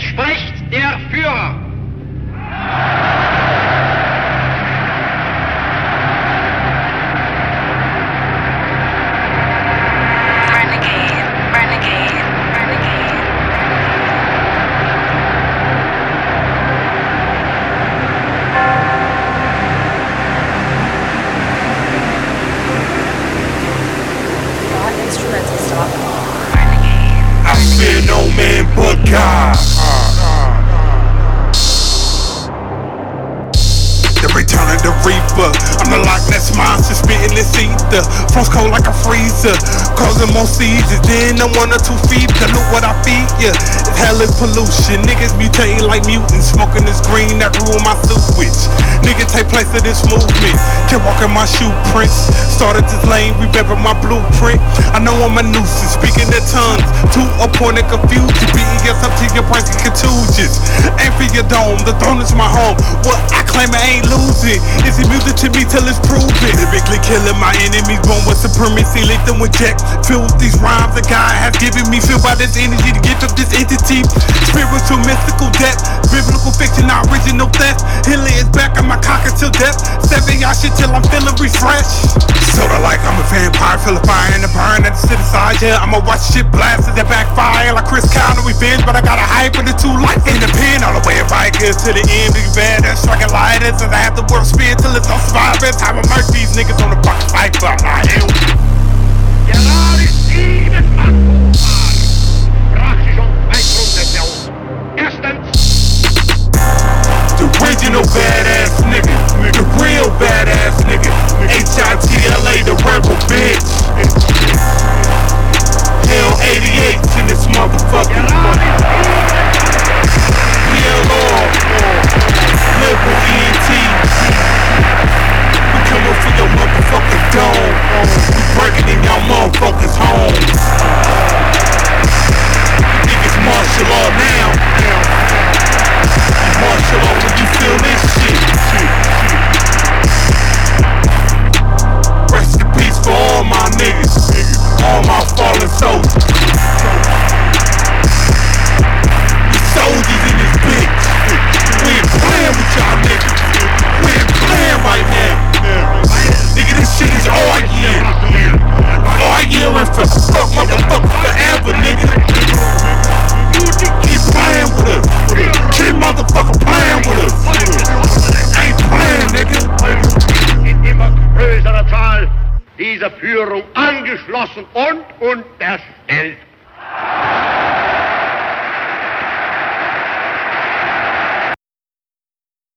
Es spricht der Führer. Renegade, I'm the Loch Ness monster spitting this ether. Frost cold like a freezer. Causing more seizures than I'm one or two feet. Cause look what I feed ya. Hell is pollution. Niggas mutating like mutants. Smoking this green that ruin my sewage. Niggas take place of this movement. Kept walking my shoe prints. Started this lane, revamping my blueprint. I know I'm a nuisance. Speaking the tongues. To a point of confusion. Beating to your dome. The throne is my home. What I claim I ain't losing. Is it music to me till it's proven? Lyrically killing my enemies. Born with supremacy. Lethal with jack. Filled with these rhymes that God has given me. Filled by this energy to get up this entity. Spiritual, mystical depth. Biblical fiction, not original theft. Hilly is back on my cock until death. Seven y'all shit till I'm feeling refreshed. Sorta like I'm a vampire, feel a fire in the burn at the city side. Yeah, I'ma watch shit blast as it backfire like Chris Counter revenge, but I got a hype for the two life I get to the end, big bad and striking lighters. As I have to work spin till it's on survivors. Time to murk these niggas on the fucking fight, but I'm not him. Gerade sieben Atomwagen brach sie schon weit runter der Erde. Erstens, The original badass nigga, the real badass nigga. H-I-T-L-A, dieser Führung angeschlossen und unterstellt.